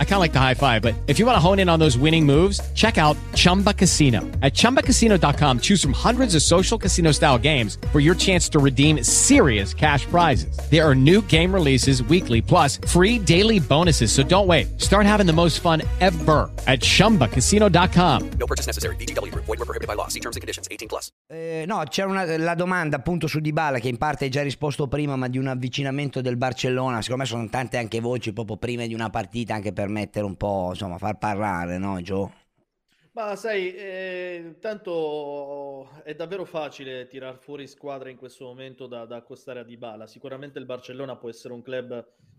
I kind of like the high five, but if you want to hone in on those winning moves, check out Chumba Casino. At ChumbaCasino.com, choose from hundreds of social casino style games for your chance to redeem serious cash prizes. There are new game releases weekly, plus free daily bonuses. So don't wait. Start having the most fun ever at ChumbaCasino.com. No purchase necessary. BGW. Void were prohibited by law. See terms and conditions. 18 plus. Eh, no, c'era una- la domanda appunto su Dybala che in parte hai già risposto prima, ma di un avvicinamento del Barcellona. Secondo me sono tante anche voci proprio prima di una partita anche per mettere un po', insomma, far parlare, no, Gio? Ma sai, eh, è davvero facile tirar fuori squadre in questo momento da, da accostare a Dybala. Sicuramente il Barcellona può essere un club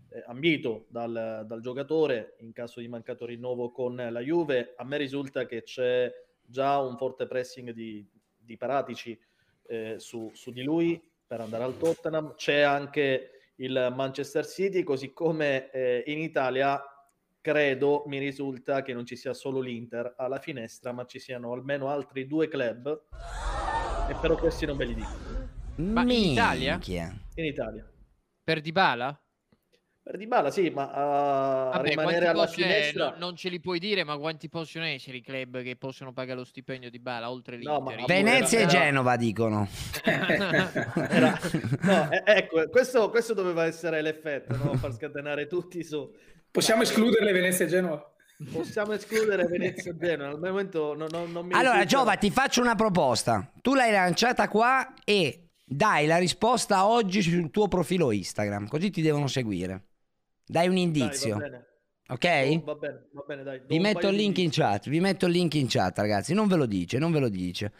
eh, ambito dal, dal giocatore in caso di mancato rinnovo con la Juve. A me risulta che c'è già un forte pressing di, di Paratici eh, su, su di lui per andare al Tottenham. C'è anche il Manchester City, così come eh, in Italia credo, mi risulta che non ci sia solo l'Inter alla finestra, ma ci siano almeno altri due club e però questi non ve li dico. Ma in Italia? In Italia. Per Dybala? Per Dybala sì, ma a Vabbè, rimanere alla possono- finestra... no, non ce li puoi dire, ma quanti possono essere i club che possono pagare lo stipendio di Bala oltre No, l'Inter? ma- Venezia e era- Genova dicono. Era- no, eh, ecco, questo, questo doveva essere l'effetto, no? far scatenare tutti su... Possiamo Ma- escludere Venezia e Genova? Possiamo escludere Venezia e Genoa, al momento non, non- non mi Allora, risulta- Giova, ti faccio una proposta. Tu l'hai lanciata qua e dai la risposta oggi sul tuo profilo Instagram, così ti devono seguire. Dai un Dai, indizio. va bene. Ok? Oh, va bene, va bene, dai. Vi metto il link in chat, vi metto il link in chat, ragazzi. Non ve lo dice, non ve lo dice.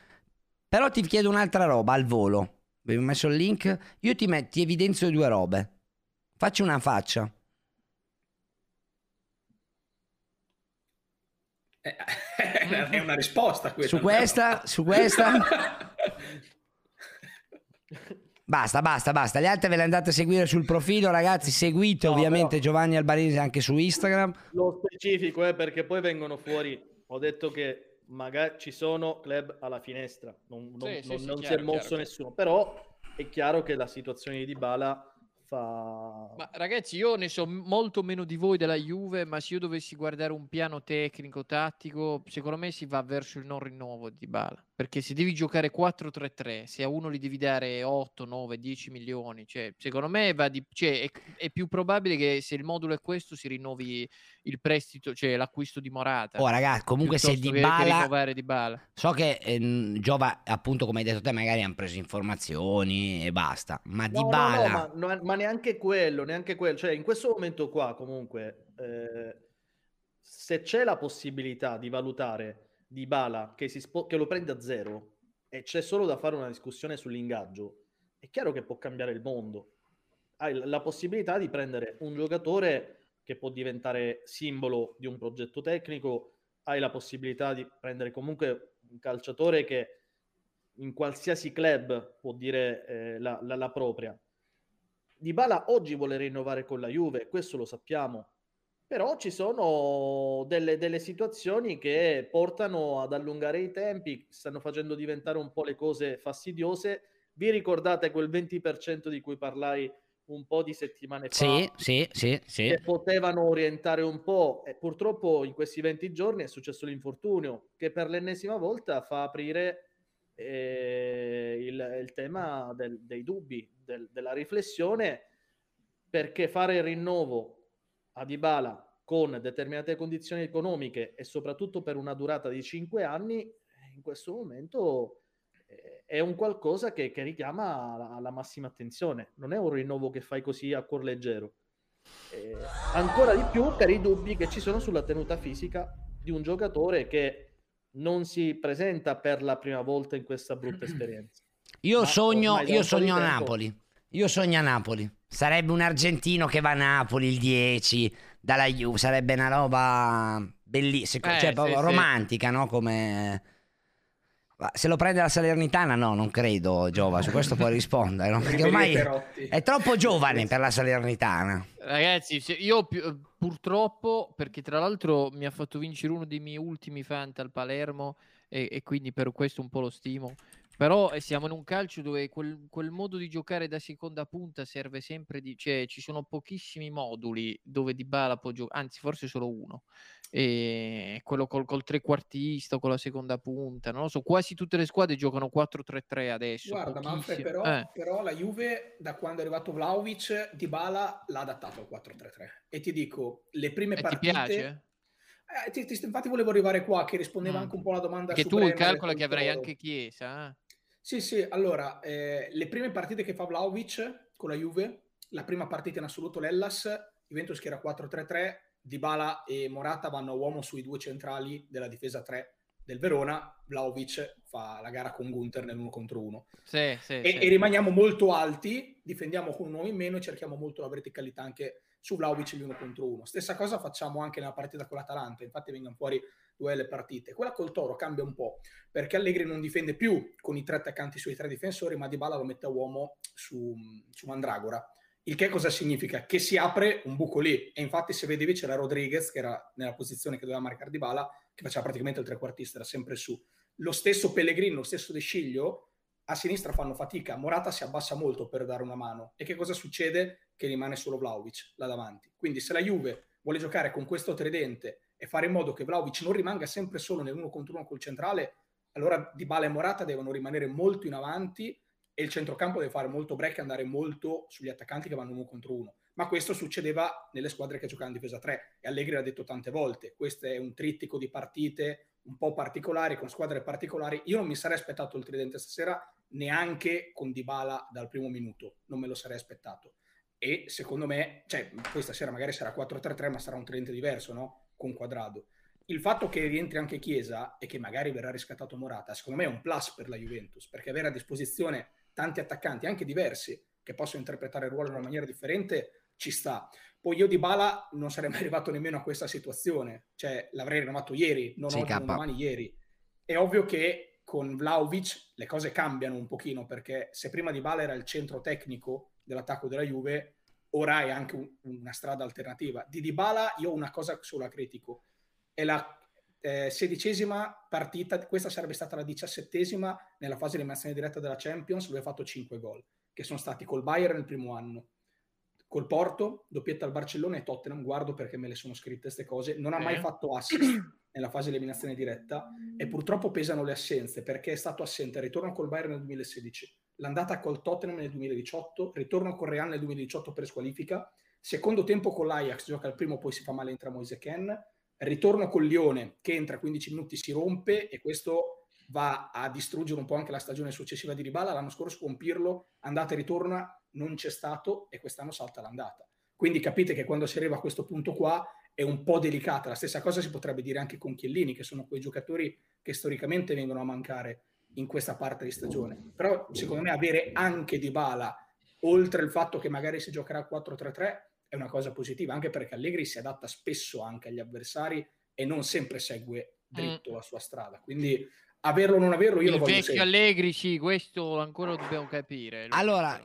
Però ti chiedo un'altra roba al volo. Vi ho messo il link. Io ti, met- ti evidenzio due robe. Facci una faccia. Eh, è una risposta questa. Su questa, su questa. Basta, basta, basta. Le altre ve le andate a seguire sul profilo, ragazzi. Seguite No, ovviamente però- Giovanni Albanese anche su Instagram. Lo specifico è perché poi vengono fuori. Ho detto che magari ci sono club alla finestra, non, non- Sì, sì, non- sì, non si chiaro, è mosso chiaro. nessuno. Però è chiaro che la situazione di Dybala fa. Ma ragazzi, io ne so molto meno di voi della Juve, ma se io dovessi guardare un piano tecnico, tattico, secondo me si va verso il non rinnovo di Bala. Perché se devi giocare 4-3-3, se a uno gli devi dare 8, 9, 10 milioni, cioè, secondo me va di, cioè, è, è più probabile che se il modulo è questo si rinnovi il prestito, cioè l'acquisto di Morata. Oh, ragazzi, comunque se che Dybala rinnovare Dybala. So che ehm, Giova, appunto, come hai detto te, magari hanno preso informazioni e basta. Ma No, no, Dybala no, ma, no- ma neanche quello, neanche quello. Cioè, in questo momento qua, comunque, eh, se c'è la possibilità di valutare Dybala che, si spo- che lo prende a zero e c'è solo da fare una discussione sull'ingaggio, è chiaro che può cambiare il mondo. Hai la possibilità di prendere un giocatore che può diventare simbolo di un progetto tecnico, hai la possibilità di prendere comunque un calciatore che in qualsiasi club può dire eh, la, la- la propria. Dybala oggi vuole rinnovare con la Juve, questo lo sappiamo, però ci sono delle, delle situazioni che portano ad allungare i tempi, stanno facendo diventare un po' le cose fastidiose. Vi ricordate quel 20% di cui parlai un po' di settimane fa? Sì, sì, sì, sì. che potevano orientare un po' e purtroppo in questi 20 giorni è successo l'infortunio che per l'ennesima volta fa aprire eh, il, il tema del- dei dubbi, del- della riflessione perché fare il rinnovo a Dybala con determinate condizioni economiche e soprattutto per una durata di 5 anni in questo momento eh, è un qualcosa che, che richiama la, la massima attenzione non è un rinnovo che fai così a cuor leggero eh, ancora di più per i dubbi che ci sono sulla tenuta fisica di un giocatore che non si presenta per la prima volta in questa brutta esperienza. Io Ma sogno, io sogno a Napoli. Io sogno a Napoli. Sarebbe un argentino che va a Napoli il 10 dalla Juve, sarebbe una roba bellissima, Eh, cioè sì, proprio sì. romantica, no? Come se lo prende la Salernitana, no, non credo, Giova, su questo puoi rispondere, no? Perché ormai è troppo giovane per la Salernitana. Ragazzi, io purtroppo, perché tra l'altro mi ha fatto vincere uno dei miei ultimi fan al Palermo e, e quindi per questo un po' lo stimo. Però eh, siamo in un calcio dove quel, quel modo di giocare da seconda punta serve sempre di... cioè ci sono pochissimi moduli dove Dybala può giocare, anzi forse solo uno. E quello col, col trequartista con la seconda punta, non lo so, quasi tutte le squadre giocano 4-3-3 adesso. Guarda, Manfred, però, Eh. però la Juve, da quando è arrivato Vlaovic, Dybala l'ha adattato al 4-3-3. E ti dico, le prime E ti partite... piace? Eh, ti- ti- infatti volevo arrivare qua, che rispondeva Mm. anche un po' alla domanda su tu calcola che avrai anche Chiesa. Sì, sì, allora, eh, le prime partite che fa Vlaovic con la Juve, la prima partita in assoluto l'Ellas, Juventus che era 4-3-3, Dybala e Morata vanno a uomo sui due centrali della difesa 3 del Verona, Vlaovic fa la gara con Gunther nell'uno contro uno. Sì, sì, E, sì. e rimaniamo molto alti, difendiamo con un uomo in meno e cerchiamo molto la verticalità anche su Vlaovic gli uno contro uno. Stessa cosa facciamo anche nella partita con l'Atalanta, infatti vengono fuori due le partite. Quella col Toro cambia un po', perché Allegri non difende più con i tre attaccanti sui tre difensori, ma Dybala lo mette a uomo su, su Mandragora. Il che cosa significa? Che si apre un buco lì. E infatti se vedevi c'era Rodriguez, che era nella posizione che doveva marcare Dybala, che faceva praticamente il trequartista, era sempre su. Lo stesso Pellegrino, lo stesso De Sciglio, a sinistra fanno fatica. Morata si abbassa molto per dare una mano. E che cosa succede? Che rimane solo Vlaovic là davanti. Quindi se la Juve vuole giocare con questo tridente e fare in modo che Vlaovic non rimanga sempre solo nell'uno contro uno col centrale, allora Dybala e Morata devono rimanere molto in avanti e il centrocampo deve fare molto break e andare molto sugli attaccanti che vanno uno contro uno. Ma questo succedeva nelle squadre che giocavano in difesa 3 e Allegri l'ha detto tante volte. Questo è un trittico di partite un po' particolari, con squadre particolari. Io non mi sarei aspettato il tridente stasera neanche con Dybala dal primo minuto, non me lo sarei aspettato. E secondo me, cioè, poi stasera magari sarà 4-3-3, ma sarà un tridente diverso, no? Con quadrado. Il fatto che rientri anche Chiesa e che magari verrà riscattato Morata, secondo me è un plus per la Juventus, perché avere a disposizione tanti attaccanti, anche diversi, che possono interpretare il ruolo in una maniera differente, ci sta. Poi io di Bala non sarei mai arrivato nemmeno a questa situazione, cioè l'avrei rinnovato ieri, non Sì, oggi, non domani, ieri. È ovvio che con Vlaovic le cose cambiano un pochino, perché se prima di Bala era il centro tecnico dell'attacco della Juve, ora è anche un- una strada alternativa. Di Dybala io una cosa sola critico, è la eh, sedicesima partita, questa sarebbe stata la diciassettesima nella fase di eliminazione diretta della Champions, dove ha fatto 5 gol, che sono stati col Bayern nel primo anno, col Porto, doppietta al Barcellona e Tottenham, guardo perché me le sono scritte queste cose, non ha mai Eh. fatto assist nella fase eliminazione diretta e purtroppo pesano le assenze perché è stato assente ritorno col Bayern nel 2016, l'andata col Tottenham nel 2018, ritorno con Real nel 2018 per squalifica, secondo tempo con l'Ajax, gioca al primo, poi si fa male entra Moise Ken, ritorno con Lione che entra 15 minuti si rompe e questo va a distruggere un po' anche la stagione successiva di Ribala. L'anno scorso con Pirlo, andata e ritorna, non c'è stato e quest'anno salta l'andata. Quindi capite che quando si arriva a questo punto qua è un po' delicata. La stessa cosa si potrebbe dire anche con Chiellini, che sono quei giocatori che storicamente vengono a mancare in questa parte di stagione. Però secondo me avere anche Dybala, oltre il fatto che magari si giocherà a 4-3-3, è una cosa positiva, anche perché Allegri si adatta spesso anche agli avversari e non sempre segue dritto la sua strada. Quindi averlo o non averlo io lo Il voglio vecchio sempre. Allegri, sì, questo ancora lo dobbiamo capire. Lo Allora.